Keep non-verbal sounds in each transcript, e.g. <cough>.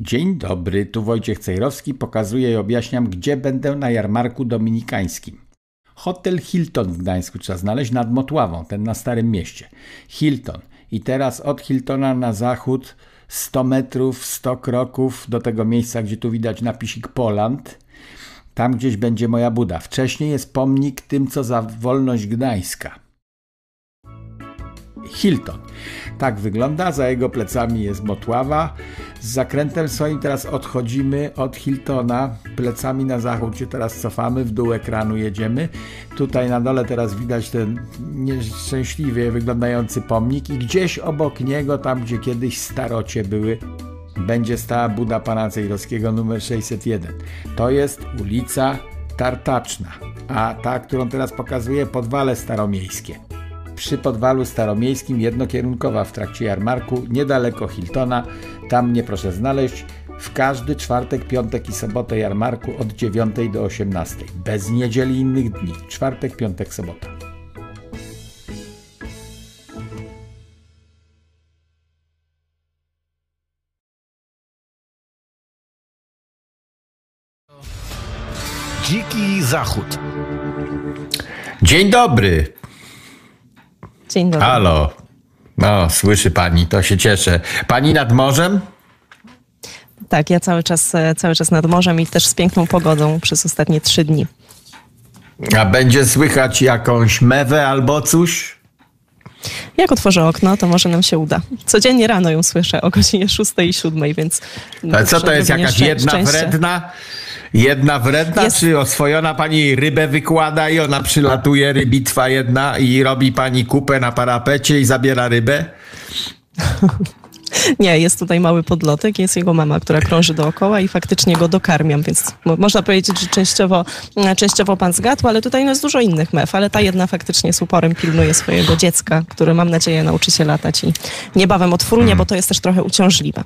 Dzień dobry, tu Wojciech Cejrowski, pokazuję i objaśniam, gdzie będę na jarmarku dominikańskim. Hotel Hilton w Gdańsku trzeba znaleźć nad Motławą, ten na Starym Mieście. Hilton. I teraz od Hiltona na zachód 100 metrów, 100 kroków do tego miejsca, gdzie tu widać napisik Poland. Tam gdzieś będzie moja buda. Wcześniej jest pomnik tym, co za wolność Gdańska. Hilton. Tak wygląda, za jego plecami jest Motława. Z zakrętem swoim teraz odchodzimy od Hiltona, plecami na zachód się teraz cofamy, w dół ekranu jedziemy. Tutaj na dole teraz widać ten nieszczęśliwie wyglądający pomnik i gdzieś obok niego, tam gdzie kiedyś starocie były, będzie stała Buda Pana Cejrowskiego numer 601. To jest ulica Tartaczna, a ta, którą teraz pokazuję, Podwale Staromiejskie przy podwalu staromiejskim jednokierunkowa w trakcie jarmarku, niedaleko Hiltona. Tam mnie proszę znaleźć w każdy czwartek, piątek i sobotę jarmarku od 9 do 18. Bez niedzieli innych dni. Czwartek, piątek, sobota. Dziki Zachód. Dzień dobry. Dzień dobry. Halo. No, słyszy pani, to się cieszę. Pani nad morzem? Tak, ja cały czas, e, cały czas nad morzem i też z piękną pogodą przez ostatnie trzy dni. A będzie słychać jakąś mewę albo coś? Jak otworzę okno, to może nam się uda. Codziennie rano ją słyszę o godzinie 6 i 7, więc. Ale co to jest jakaś jedna szczęście. wredna? Jedna wredna, jest... czy oswojona pani rybę wykłada i ona przylatuje, rybitwa jedna i robi pani kupę na parapecie i zabiera rybę? <laughs> Nie, jest tutaj mały podlotek, jest jego mama, która krąży dookoła i faktycznie go dokarmiam, więc można powiedzieć, że częściowo, częściowo pan zgadł, ale tutaj jest dużo innych mew, ale ta jedna faktycznie z uporem pilnuje swojego dziecka, które mam nadzieję nauczy się latać i niebawem odfrunie, hmm. bo to jest też trochę uciążliwe.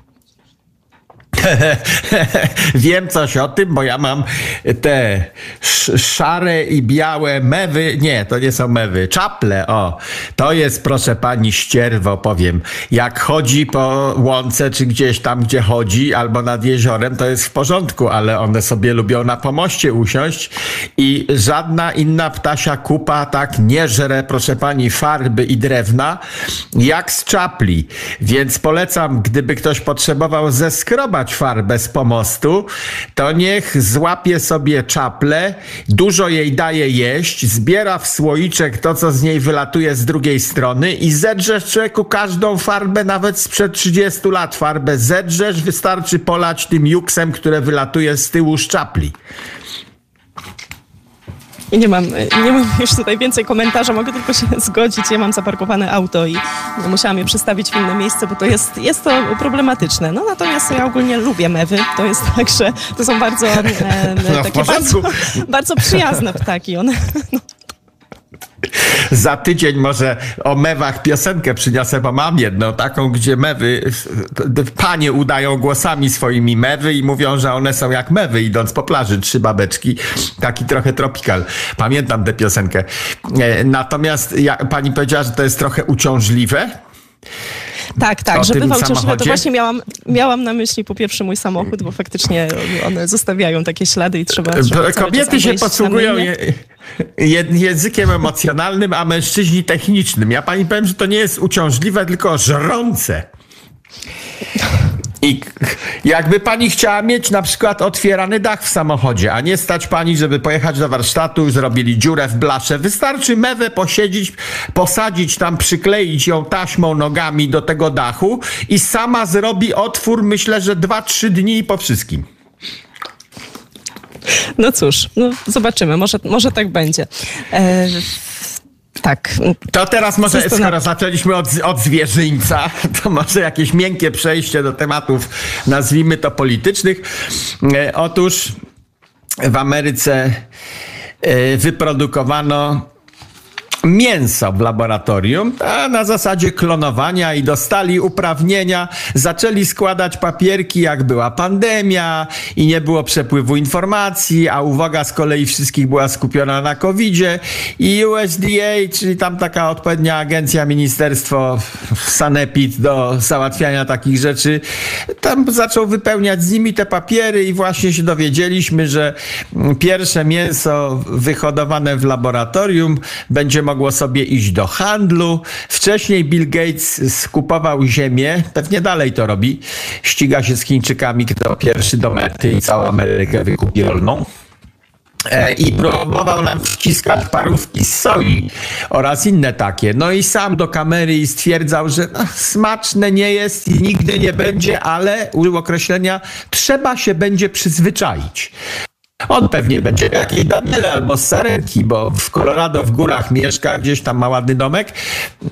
<laughs> Wiem coś o tym, bo ja mam te szare i białe mewy. Nie, to nie są mewy. Czaple, o. To jest, proszę pani, ścierwo, powiem. Jak chodzi po łące, czy gdzieś tam, gdzie chodzi, albo nad jeziorem, to jest w porządku, ale one sobie lubią na pomoście usiąść i żadna inna ptasia kupa tak nie żre, proszę pani, farby i drewna, jak z czapli. Więc polecam, gdyby ktoś potrzebował zeskrobać farbę z pomostu, to niech złapie sobie czaple, dużo jej daje jeść, zbiera w słoiczek to, co z niej wylatuje z drugiej strony i zedrzesz człowieku każdą farbę, nawet sprzed 30 lat farbę zedrzesz, wystarczy polać tym juksem, które wylatuje z tyłu z czapli. I nie mam, nie mam <laughs> już tutaj więcej komentarza, mogę tylko się <laughs> zgodzić. Ja mam zaparkowane auto i musiałam je przestawić w inne miejsce, bo to jest, jest to problematyczne. No natomiast ja ogólnie lubię mewy. To jest tak, że to są bardzo e, <laughs> no, takie bardzo, bardzo przyjazne ptaki. One, no, <laughs> za tydzień może o mewach piosenkę przyniosę, bo mam jedną taką, gdzie mewy, panie udają głosami swoimi mewy i mówią, że one są jak mewy, idąc po plaży, trzy babeczki, taki trochę tropikal. Pamiętam tę piosenkę. E, natomiast ja, pani powiedziała, że to jest trochę uciążliwe. Tak, tak, że bywa uciążliwe. To właśnie miałam, miałam na myśli po pierwsze mój samochód, bo faktycznie one zostawiają takie ślady i trzeba. trzeba Kobiety się posługują językiem emocjonalnym, a mężczyźni technicznym. Ja pani powiem, że to nie jest uciążliwe, tylko żrące. I jakby pani chciała mieć na przykład otwierany dach w samochodzie, a nie stać pani, żeby pojechać do warsztatu, zrobili dziurę w blasze. Wystarczy mewę posiedzieć, posadzić tam, przykleić ją taśmą nogami do tego dachu i sama zrobi otwór, myślę, że 2-3 dni po wszystkim. No cóż, no zobaczymy, może, może tak będzie. E, tak. To teraz może, skoro zaczęliśmy od, od zwierzyńca, <laughs> to może jakieś miękkie przejście do tematów, nazwijmy to politycznych. E, otóż w Ameryce e, wyprodukowano mięso w laboratorium, a na zasadzie klonowania i dostali uprawnienia, zaczęli składać papierki, jak była pandemia i nie było przepływu informacji, a uwaga z kolei wszystkich była skupiona na COVID-zie i USDA, czyli tam taka odpowiednia agencja, ministerstwo, Sanepid do załatwiania takich rzeczy, tam zaczął wypełniać z nimi te papiery i właśnie się dowiedzieliśmy, że pierwsze mięso wyhodowane w laboratorium będzie mogło sobie iść do handlu. Wcześniej Bill Gates skupował ziemię, pewnie dalej to robi. Ściga się z Chińczykami, kto pierwszy do mety i całą Amerykę wykupi rolną e, i próbował nam wciskać parówki z soi oraz inne takie. No i sam do kamery stwierdzał, że no, smaczne nie jest i nigdy nie będzie, ale użył określenia trzeba się będzie przyzwyczaić. On pewnie będzie jakiś Daniel albo z Sarenki, bo w Colorado w górach mieszka, gdzieś tam ma ładny domek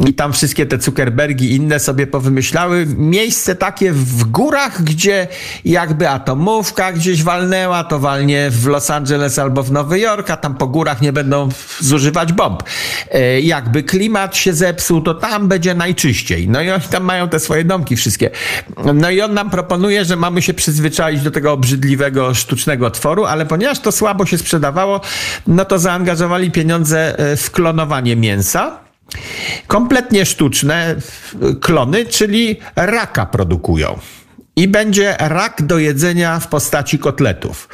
i tam wszystkie te Zuckerbergi inne sobie powymyślały. Miejsce takie w górach, gdzie jakby atomówka gdzieś walnęła, to walnie w Los Angeles albo w Nowy Jork, a tam po górach nie będą zużywać bomb. E, jakby klimat się zepsuł, to tam będzie najczyściej. No i oni tam mają te swoje domki wszystkie. No i on nam proponuje, że mamy się przyzwyczaić do tego obrzydliwego sztucznego tworu, ale ponieważ to słabo się sprzedawało, no to zaangażowali pieniądze e, w klonowanie mięsa. Kompletnie sztuczne klony, czyli raka produkują i będzie rak do jedzenia w postaci kotletów.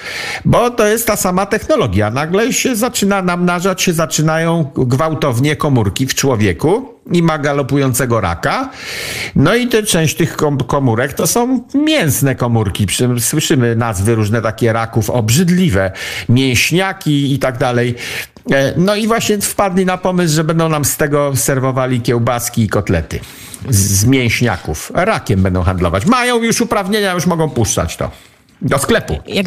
Bo to jest ta sama technologia. Nagle się zaczyna namnażać, się zaczynają gwałtownie komórki w człowieku i ma galopującego raka. No i te, część tych komórek to są mięsne komórki. Słyszymy nazwy różne takie raków obrzydliwe, mięśniaki i tak dalej. E, no i właśnie wpadli na pomysł, że będą nam z tego serwowali kiełbaski i kotlety z mięśniaków. Rakiem będą handlować. Mają już uprawnienia, już mogą puszczać to. Do sklepu. Jak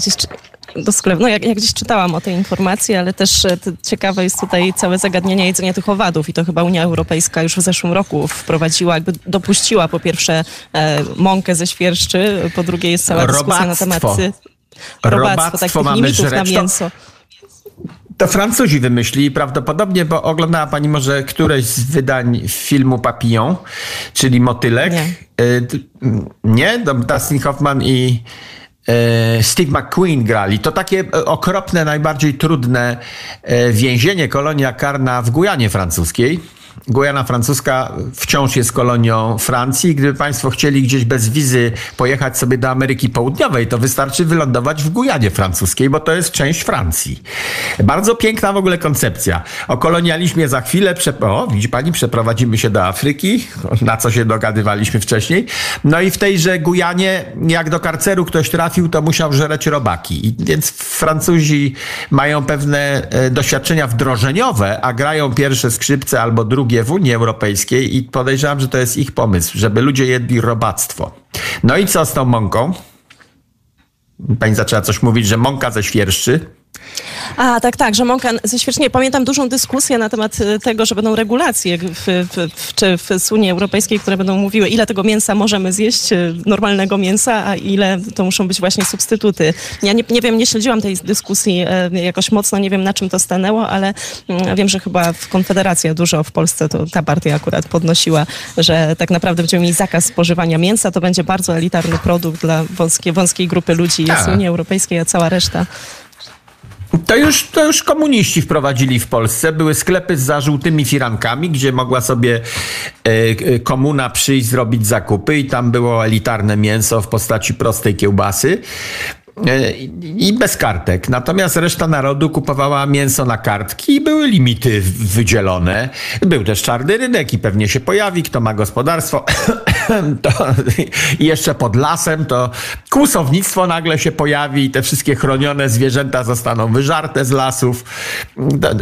do sklepu. No, jak, jak gdzieś czytałam o tej informacji, ale też e, ciekawe jest tutaj całe zagadnienie jedzenia tych owadów i to chyba Unia Europejska już w zeszłym roku wprowadziła, jakby dopuściła po pierwsze e, mąkę ze świerszczy, po drugie jest cała dyskusja robactwo. na temat robactwo, robactwo takich limitów na mięso. To Francuzi wymyślili prawdopodobnie, bo oglądała pani może któreś z wydań filmu Papillon, czyli Motylek. Nie, y, nie? Dustin Hoffman i y, Steve McQueen grali. To takie y, okropne, najbardziej trudne więzienie, kolonia karna w Gujanie francuskiej Gujana Francuska wciąż jest kolonią Francji. Gdyby Państwo chcieli gdzieś bez wizy pojechać sobie do Ameryki Południowej, to wystarczy wylądować w Gujanie Francuskiej, bo to jest część Francji. Bardzo piękna w ogóle koncepcja. O kolonializmie za chwilę, o, widzi Pani, przeprowadzimy się do Afryki, na co się dogadywaliśmy wcześniej. No i w tejże Gujanie, jak do karceru ktoś trafił, to musiał żereć robaki. I więc Francuzi mają pewne e, doświadczenia wdrożeniowe, a grają pierwsze skrzypce albo drugie w Unii Europejskiej i podejrzewam, że to jest ich pomysł, żeby ludzie jedli robactwo. No i co z tą mąką? Pani zaczęła coś mówić, że mąka ze świerszczy. A, tak, tak, że mąka świerszczy. Pamiętam dużą dyskusję na temat y, tego, że będą regulacje w, w, w, czy w Unii Europejskiej, które będą mówiły, ile tego mięsa możemy zjeść, y, normalnego mięsa, a ile to muszą być właśnie substytuty. Ja nie, nie wiem, nie śledziłam tej dyskusji y, jakoś mocno, nie wiem na czym to stanęło, ale mm, wiem, że chyba w Konfederacja dużo w Polsce, to ta partia akurat podnosiła, że tak naprawdę będziemy mieli zakaz spożywania mięsa, to będzie bardzo elitarny produkt dla wąskiej, wąskiej grupy ludzi z Unii Europejskiej, a cała reszta to już, to już komuniści wprowadzili w Polsce. Były sklepy z żółtymi firankami, gdzie mogła sobie e, e, komuna przyjść, zrobić zakupy i tam było elitarne mięso w postaci prostej kiełbasy. E, i bez kartek. Natomiast reszta narodu kupowała mięso na kartki i były limity wydzielone. Był też czarny rynek i pewnie się pojawi, kto ma gospodarstwo. <coughs> to jeszcze pod lasem to kłusownictwo nagle się pojawi i te wszystkie chronione zwierzęta zostaną wyżarte z lasów.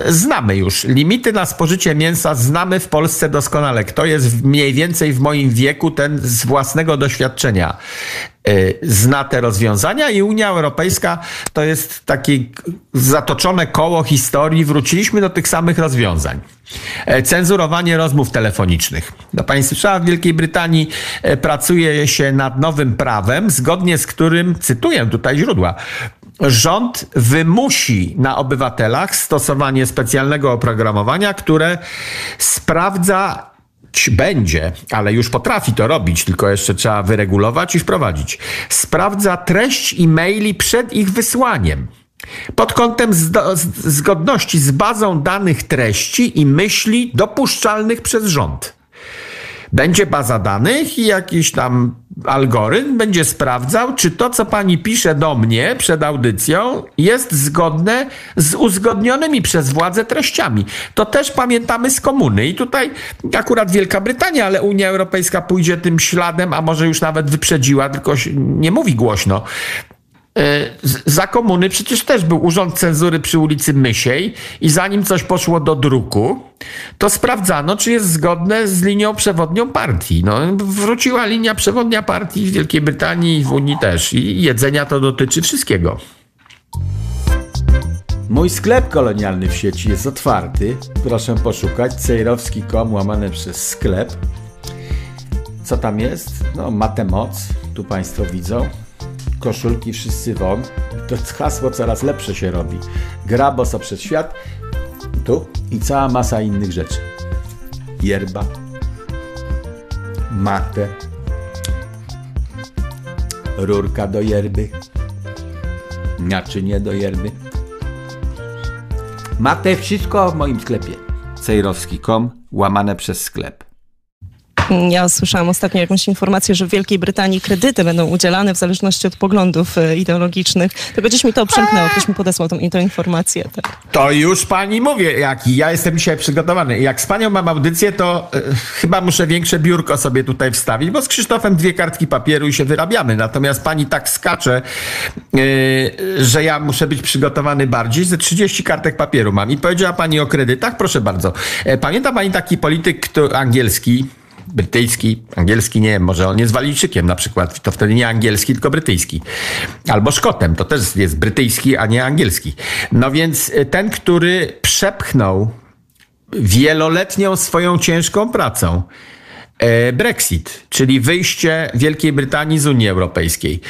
Znamy już. Limity na spożycie mięsa znamy w Polsce doskonale. Kto jest mniej więcej w moim wieku, ten z własnego doświadczenia zna te rozwiązania i Unia Europejska to jest takie zatoczone koło historii. Wróciliśmy do tych samych rozwiązań. E, cenzurowanie rozmów telefonicznych. Do Państwa w Wielkiej Brytanii e, pracuje się nad nowym prawem, zgodnie z którym, cytuję tutaj źródła, rząd wymusi na obywatelach stosowanie specjalnego oprogramowania, które sprawdza będzie, ale już potrafi to robić, tylko jeszcze trzeba wyregulować i wprowadzić. Sprawdza treść e-maili przed ich wysłaniem. Pod kątem zgodności z bazą danych treści i myśli dopuszczalnych przez rząd. Będzie baza danych i jakiś tam algorytm będzie sprawdzał, czy to, co pani pisze do mnie przed audycją, jest zgodne z uzgodnionymi przez władze treściami. To też pamiętamy z komuny. I tutaj akurat Wielka Brytania, ale Unia Europejska pójdzie tym śladem, a może już nawet wyprzedziła, tylko nie mówi głośno. E, za komuny przecież też był urząd cenzury przy ulicy Mysiej i zanim coś poszło do druku, to sprawdzano, czy jest zgodne z linią przewodnią partii. No, wróciła linia przewodnia partii w Wielkiej Brytanii w Unii też. I jedzenia to dotyczy wszystkiego. Mój sklep kolonialny w sieci jest otwarty. Proszę poszukać cejrowski.com łamane przez sklep. Co tam jest? No, matę moc. Tu Państwo widzą koszulki wszyscy won. To hasło coraz lepsze się robi. Gra boso przez świat. Tu i cała masa innych rzeczy. Yerba. Matę. Rurka do yerby. Naczynie do yerby. Matę wszystko w moim sklepie. Cejrowski.com łamane przez sklep. Ja słyszałam ostatnio jakąś informację, że w Wielkiej Brytanii kredyty będą udzielane w zależności od poglądów e, ideologicznych. Tylko gdzieś mi to przemknęło, ktoś mi podesłał tą, tą informację. Tak. To już pani mówię, jaki. Ja jestem dzisiaj przygotowany. Jak z panią mam audycję, to y, chyba muszę większe biurko sobie tutaj wstawić, bo z Krzysztofem dwie kartki papieru i się wyrabiamy. Natomiast pani tak skacze, y, że ja muszę być przygotowany bardziej. Ze 30 kartek papieru mam. I powiedziała pani o kredytach. Proszę bardzo. Pamięta pani taki polityk kto, angielski, brytyjski, angielski, nie wiem, może on jest Walijczykiem na przykład, to wtedy nie angielski, tylko brytyjski. Albo Szkotem, to też jest brytyjski, a nie angielski. No więc y, ten, który przepchnął wieloletnią swoją ciężką pracą e, Brexit, czyli wyjście Wielkiej Brytanii z Unii Europejskiej.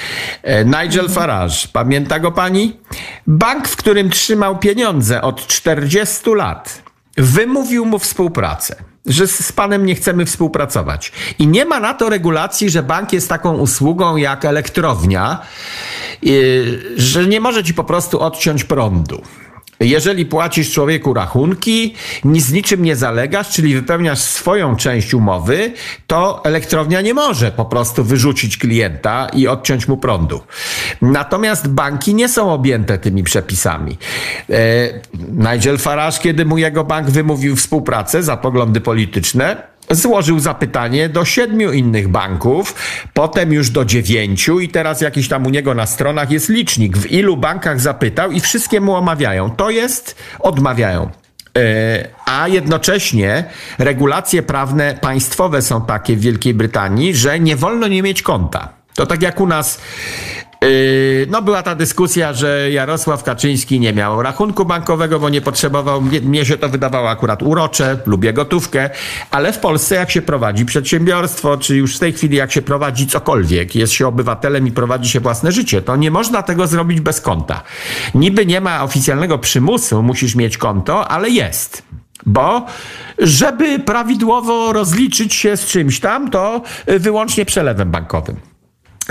E, Nigel Farage, pamięta go pani? Bank, w którym trzymał pieniądze od 40 lat, wymówił mu współpracę że z panem nie chcemy współpracować. I nie ma na to regulacji, że bank jest taką usługą jak elektrownia, że nie może ci po prostu odciąć prądu. Jeżeli płacisz człowieku rachunki, z niczym nie zalegasz, czyli wypełniasz swoją część umowy, to elektrownia nie może po prostu wyrzucić klienta i odciąć mu prądu. Natomiast banki nie są objęte tymi przepisami. E, Nigel Farage, kiedy mu jego bank wymówił współpracę za poglądy polityczne, złożył zapytanie do siedmiu innych banków, potem już do dziewięciu i teraz jakiś tam u niego na stronach jest licznik, w ilu bankach zapytał i wszystkie mu omawiają. To jest, odmawiają. E, a jednocześnie regulacje prawne państwowe są takie w Wielkiej Brytanii, że nie wolno nie mieć konta. To tak jak u nas no była ta dyskusja, że Jarosław Kaczyński nie miał rachunku bankowego, bo nie potrzebował, mnie się to wydawało akurat urocze, lubię gotówkę, ale w Polsce jak się prowadzi przedsiębiorstwo, czy już w tej chwili jak się prowadzi cokolwiek, jest się obywatelem i prowadzi się własne życie, to nie można tego zrobić bez konta. Niby nie ma oficjalnego przymusu, musisz mieć konto, ale jest. Bo żeby prawidłowo rozliczyć się z czymś tam, to wyłącznie przelewem bankowym.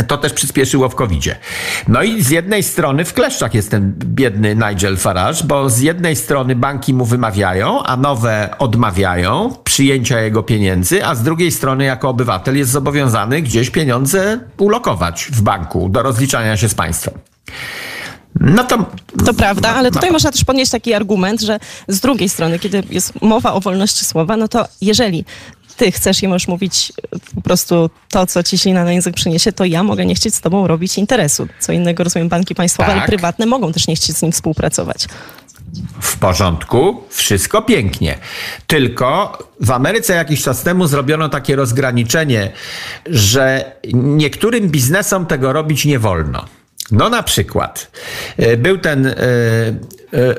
To też przyspieszyło w covid -zie. No i z jednej strony w kleszczach jest ten biedny Nigel Farage, bo z jednej strony banki mu wymawiają, a nowe odmawiają przyjęcia jego pieniędzy, a z drugiej strony jako obywatel jest zobowiązany gdzieś pieniądze ulokować w banku do rozliczania się z państwem. No to, to prawda, ale tutaj no. można też podnieść taki argument, że z drugiej strony, kiedy jest mowa o wolności słowa, no to jeżeli ty chcesz i możesz mówić po prostu to, co ci ślina na język przyniesie, to ja mogę nie chcieć z tobą robić interesu. Co innego rozumiem banki państwowe, tak. ale prywatne mogą też nie chcieć z nim współpracować. W porządku, wszystko pięknie. Tylko w Ameryce jakiś czas temu zrobiono takie rozgraniczenie, że niektórym biznesom tego robić nie wolno. No na przykład e, był ten e, e,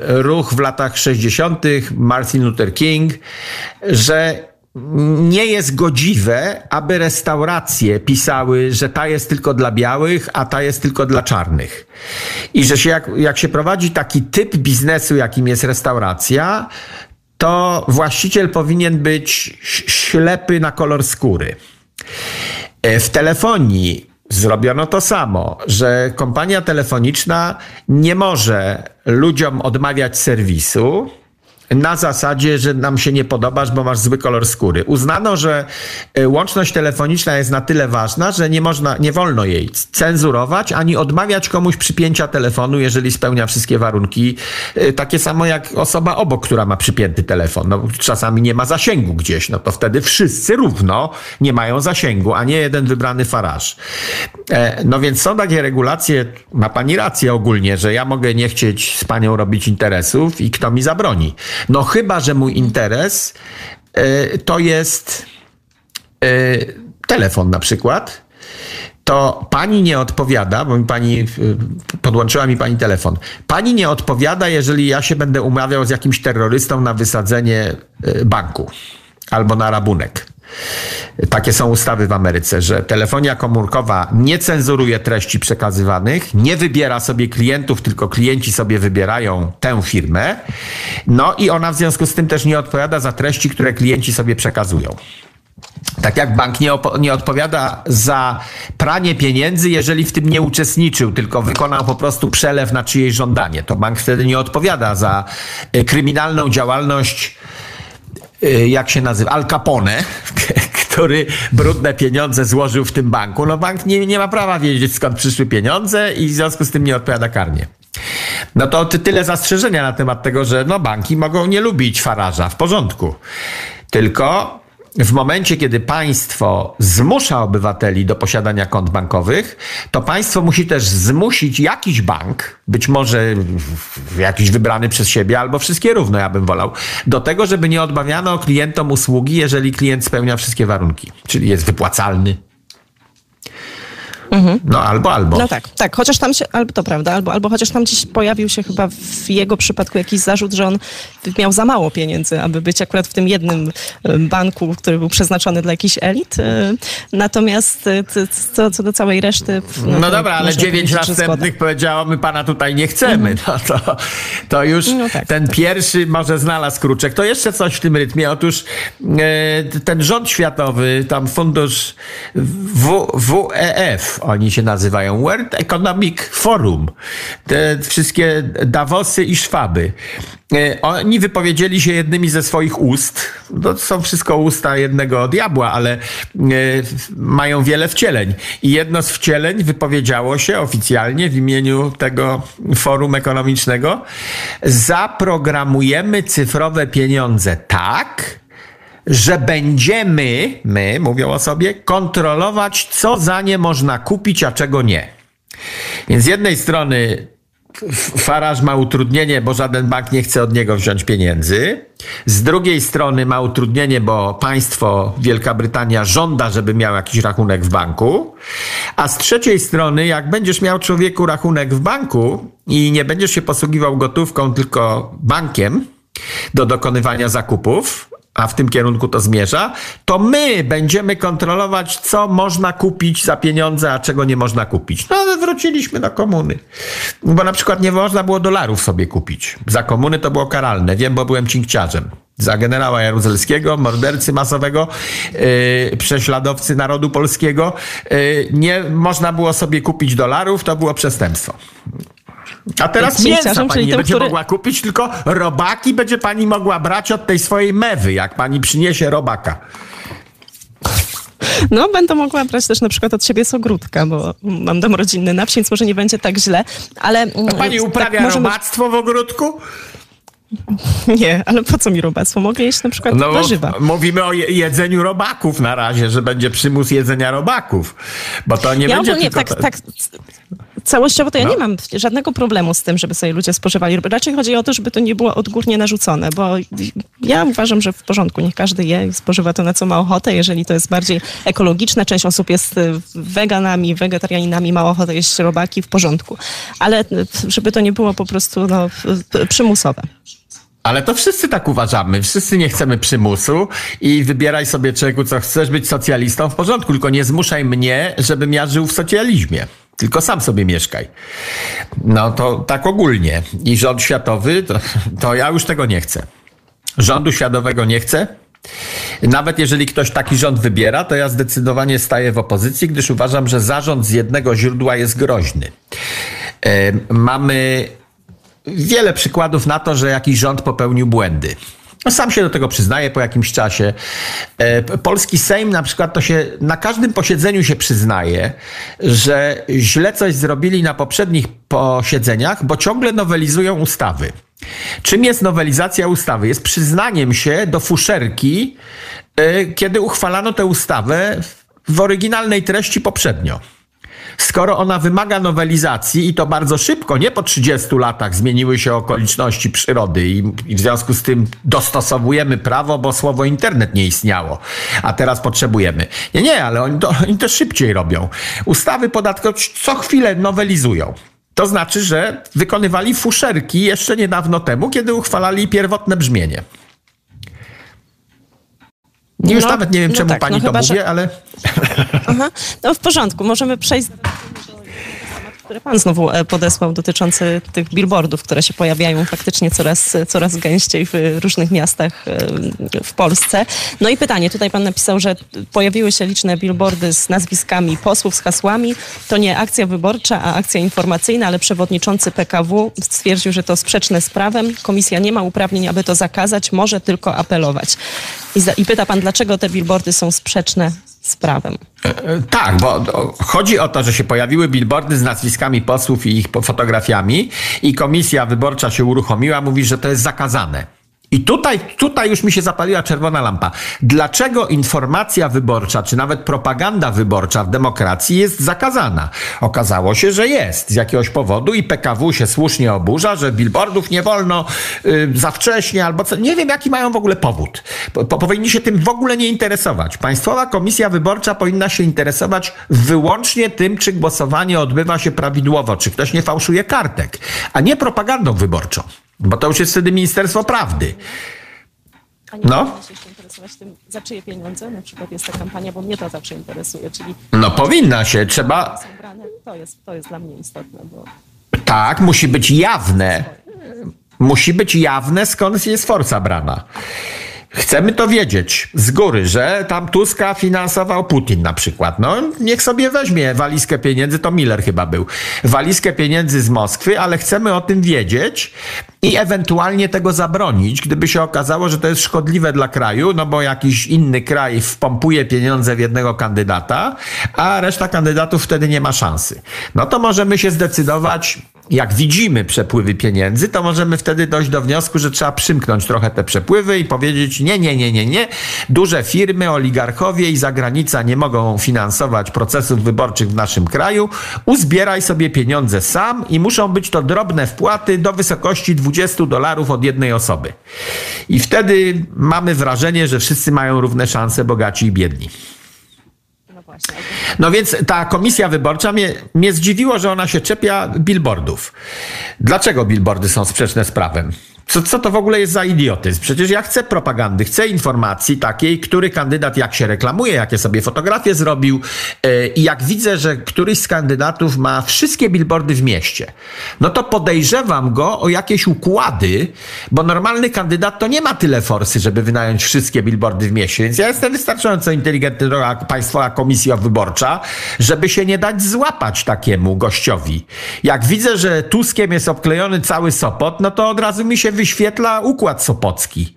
ruch w latach 60. Martin Luther King, że nie jest godziwe, aby restauracje pisały, że ta jest tylko dla białych, a ta jest tylko dla czarnych. I że się jak, jak się prowadzi taki typ biznesu, jakim jest restauracja, to właściciel powinien być ślepy na kolor skóry. E, w telefonii zrobiono to samo, że kompania telefoniczna nie może ludziom odmawiać serwisu, na zasadzie, że nam się nie podobasz, bo masz zły kolor skóry. Uznano, że e, łączność telefoniczna jest na tyle ważna, że nie można, nie wolno jej cenzurować, ani odmawiać komuś przypięcia telefonu, jeżeli spełnia wszystkie warunki. E, takie samo jak osoba obok, która ma przypięty telefon. No, czasami nie ma zasięgu gdzieś, no to wtedy wszyscy równo nie mają zasięgu, a nie jeden wybrany faraż. E, no więc są takie regulacje, ma pani rację ogólnie, że ja mogę nie chcieć z panią robić interesów i kto mi zabroni. No chyba, że mój interes y, to jest y, telefon na przykład, to pani nie odpowiada, bo mi pani y, podłączyła mi pani telefon. Pani nie odpowiada, jeżeli ja się będę umawiał z jakimś terrorystą na wysadzenie banku albo na rabunek. Takie są ustawy w Ameryce, że telefonia komórkowa nie cenzuruje treści przekazywanych, nie wybiera sobie klientów, tylko klienci sobie wybierają tę firmę. No i ona w związku z tym też nie odpowiada za treści, które klienci sobie przekazują. Tak jak bank nie, nie, odpowiada za pranie pieniędzy, jeżeli w tym nie uczestniczył, tylko wykonał po prostu przelew na czyjeś żądanie, to bank wtedy nie odpowiada za y, kryminalną działalność jak się nazywa, Al Capone, <laughs> który brudne pieniądze złożył w tym banku. No bank nie, nie ma prawa wiedzieć skąd przyszły pieniądze i w związku z tym nie odpowiada karnie. No to tyle zastrzeżenia na temat tego, że no banki mogą nie lubić faraża, w porządku. Tylko w momencie, kiedy państwo zmusza obywateli do posiadania kont bankowych, to państwo musi też zmusić jakiś bank, być może jakiś wybrany przez siebie, albo wszystkie równo, ja bym wolał, do tego, żeby nie odmawiano klientom usługi, jeżeli klient spełnia wszystkie warunki, czyli jest wypłacalny, Mhm. No albo, albo. No tak, tak, chociaż tam się, albo to prawda, albo, albo chociaż tam gdzieś pojawił się chyba w jego przypadku jakiś zarzut, że on miał za mało pieniędzy, aby być akurat w tym jednym banku, który był przeznaczony dla jakichś elit. E, natomiast e, co, co do całej reszty... No, no dobra, ale dziewięć następnych powiedziało, my pana tutaj nie chcemy. Mhm. No to, to już no tak, ten tak. pierwszy może znalazł kruczek. To jeszcze coś w tym rytmie. Otóż e, ten rząd światowy, tam fundusz WEF, oni się nazywają World Economic Forum. Te wszystkie Davosy i Szwaby. E, oni wypowiedzieli się jednymi ze swoich ust. To są wszystko usta jednego diabła, ale e, mają wiele wcieleń. I jedno z wcieleń wypowiedziało się oficjalnie w imieniu tego forum ekonomicznego. Zaprogramujemy cyfrowe pieniądze tak, że będziemy, my, mówią o sobie, kontrolować, co za nie można kupić, a czego nie. Więc z jednej strony Faraż ma utrudnienie, bo żaden bank nie chce od niego wziąć pieniędzy. Z drugiej strony ma utrudnienie, bo państwo Wielka Brytania żąda, żeby miał jakiś rachunek w banku. A z trzeciej strony, jak będziesz miał człowieku rachunek w banku i nie będziesz się posługiwał gotówką, tylko bankiem do dokonywania zakupów, a w tym kierunku to zmierza, to my będziemy kontrolować, co można kupić za pieniądze, a czego nie można kupić. No, ale wróciliśmy do komuny. Bo na przykład nie można było dolarów sobie kupić. Za komuny to było karalne. Wiem, bo byłem cinkciarzem. Za generała Jaruzelskiego, mordercy masowego, yy, prześladowcy narodu polskiego, yy, nie można było sobie kupić dolarów, to było przestępstwo. A teraz mięsa pani nie będzie który... mogła kupić, tylko robaki będzie pani mogła brać od tej swojej mewy, jak pani przyniesie robaka. No, będę mogła brać też na przykład od siebie z ogródka, bo mam dom rodzinny na wsi, więc może nie będzie tak źle, ale... A pani tak uprawia tak robactwo w ogródku? <laughs> Nie, ale po co mi robactwo? Mogę jeść na przykład no, warzywa. Mówimy o jedzeniu robaków na razie, że będzie przymus jedzenia robaków, bo to nie ja będzie tylko... Tak, tak, całościowo to ja no. nie mam żadnego problemu z tym, żeby sobie ludzie spożywali ryby. Raczej chodzi o to, żeby to nie było odgórnie narzucone, bo ja uważam, że w porządku, niech każdy je i spożywa to, na co ma ochotę. Jeżeli to jest bardziej ekologiczne, część osób jest y, weganami, wegetarianinami, ma ochotę jeść robaki, w porządku. Ale y, żeby to nie było po prostu no, przymusowe. Ale to wszyscy tak uważamy. Wszyscy nie chcemy przymusu i wybieraj sobie człowieku, co chcesz być socjalistą w porządku, tylko nie zmuszaj mnie, żebym ja żył w socjalizmie. Tylko sam sobie mieszkaj. No to tak ogólnie. I rząd światowy, to, to ja już tego nie chcę. Rządu światowego nie chcę. Nawet jeżeli ktoś taki rząd wybiera, to ja zdecydowanie staję w opozycji, gdyż uważam, że zarząd z jednego źródła jest groźny. Mamy wiele przykładów na to, że jakiś rząd popełnił błędy. No, sam się do tego przyznaje po jakimś czasie. E, polski Sejm na przykład to się na każdym posiedzeniu się przyznaje, że źle coś zrobili na poprzednich posiedzeniach, bo ciągle nowelizują ustawy. Czym jest nowelizacja ustawy? Jest przyznaniem się do fuszerki, e, kiedy uchwalano tę ustawę w oryginalnej treści poprzednio. Skoro ona wymaga nowelizacji i to bardzo szybko, nie po 30 latach zmieniły się okoliczności przyrody i, i w związku z tym dostosowujemy prawo, bo słowo internet nie istniało, a teraz potrzebujemy. Nie, nie, ale oni to, oni to szybciej robią. Ustawy podatkowe co chwilę nowelizują. To znaczy, że wykonywali fuszerki jeszcze niedawno temu, kiedy uchwalali pierwotne brzmienie. Już no, nawet nie wiem, no czemu tak, pani no to mówi, że... ale... Aha. No w porządku, możemy przejść który pan znowu e, podesłał, dotyczący tych billboardów, które się pojawiają faktycznie coraz, coraz gęściej w różnych miastach e, w Polsce. No i pytanie, tutaj pan napisał, że pojawiły się liczne billboardy z nazwiskami posłów, z hasłami. To nie akcja wyborcza, a akcja informacyjna, ale przewodniczący PKW stwierdził, że to sprzeczne z prawem. Komisja nie ma uprawnień, aby to zakazać, może tylko apelować. I, za, i pyta pan, dlaczego te billboardy są sprzeczne z prawem. E, tak, bo chodzi o to, że się pojawiły billboardy z nazwiskami posłów i ich fotografiami i komisja wyborcza się uruchomiła, mówi, że to jest zakazane. I tutaj, tutaj już mi się zapaliła czerwona lampa. Dlaczego informacja wyborcza, czy nawet propaganda wyborcza w demokracji jest zakazana? Okazało się, że jest z jakiegoś powodu i PKW się słusznie oburza, że billboardów nie wolno y, za wcześnie albo co. Nie wiem, jaki mają w ogóle powód. Po, powinni się tym w ogóle nie interesować. Państwowa Komisja Wyborcza powinna się interesować wyłącznie tym, czy głosowanie odbywa się prawidłowo, czy ktoś nie fałszuje kartek, a nie propagandą wyborczą. Bo to już jest wtedy Ministerstwo Prawdy. A nie no. się interesować tym, za czyje pieniądze na przykład jest ta kampania, bo mnie to zawsze interesuje, czyli... No powinna się, trzeba... to, jest, to jest dla mnie istotne, bo... Tak, musi być jawne. Musi być jawne, skąd jest forca brana. Chcemy to wiedzieć z góry, że tam Tuska finansował Putin na przykład. No, niech sobie weźmie walizkę pieniędzy, to Miller chyba był. Walizkę pieniędzy z Moskwy, ale chcemy o tym wiedzieć i ewentualnie tego zabronić, gdyby się okazało, że to jest szkodliwe dla kraju, no bo jakiś inny kraj wpompuje pieniądze w jednego kandydata, a reszta kandydatów wtedy nie ma szansy. No to możemy się zdecydować jak widzimy przepływy pieniędzy, to możemy wtedy dojść do wniosku, że trzeba przymknąć trochę te przepływy i powiedzieć nie, nie, nie, nie, nie. Duże firmy, oligarchowie i zagranica nie mogą finansować procesów wyborczych w naszym kraju. Uzbieraj sobie pieniądze sam i muszą być to drobne wpłaty do wysokości 20 dolarów od jednej osoby. I wtedy mamy wrażenie, że wszyscy mają równe szanse, bogaci i biedni. No więc ta komisja wyborcza mnie, mnie zdziwiło, że ona się czepia billboardów. Dlaczego billboardy są sprzeczne z prawem? Co, co to w ogóle jest za idiotyzm? Przecież ja chcę propagandy, chcę informacji takiej, który kandydat jak się reklamuje, jakie sobie fotografie zrobił yy, i jak widzę, że któryś z kandydatów ma wszystkie billboardy w mieście, no to podejrzewam go o jakieś układy, bo normalny kandydat to nie ma tyle forsy, żeby wynająć wszystkie billboardy w mieście, więc ja jestem wystarczająco inteligentny jak Państwowa Komisja Wyborcza, żeby się nie dać złapać takiemu gościowi. Jak widzę, że Tuskiem jest obklejony cały Sopot, no to od razu mi się wyświetla układ sopocki.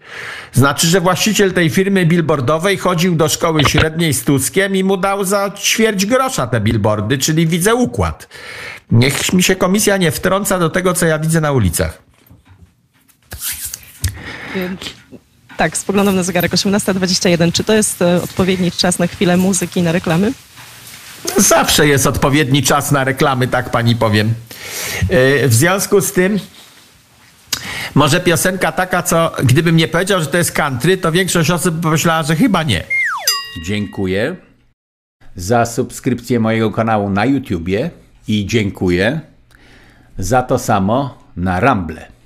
Znaczy, że właściciel tej firmy billboardowej chodził do szkoły średniej z Tuskiem i mu dał za ćwierć grosza te billboardy, czyli widzę układ. Niech mi się komisja nie wtrąca do tego, co ja widzę na ulicach. Tak, spoglądam na zegarek 18.21. Czy to jest e, odpowiedni czas na chwilę muzyki na reklamy? Zawsze jest odpowiedni czas na reklamy, tak pani powiem. E, w związku z tym może piosenka taka, co gdybym nie powiedział, że to jest country, to większość osób pomyślała, że chyba nie. Dziękuję za subskrypcję mojego kanału na YouTubie i dziękuję za to samo na Rumble.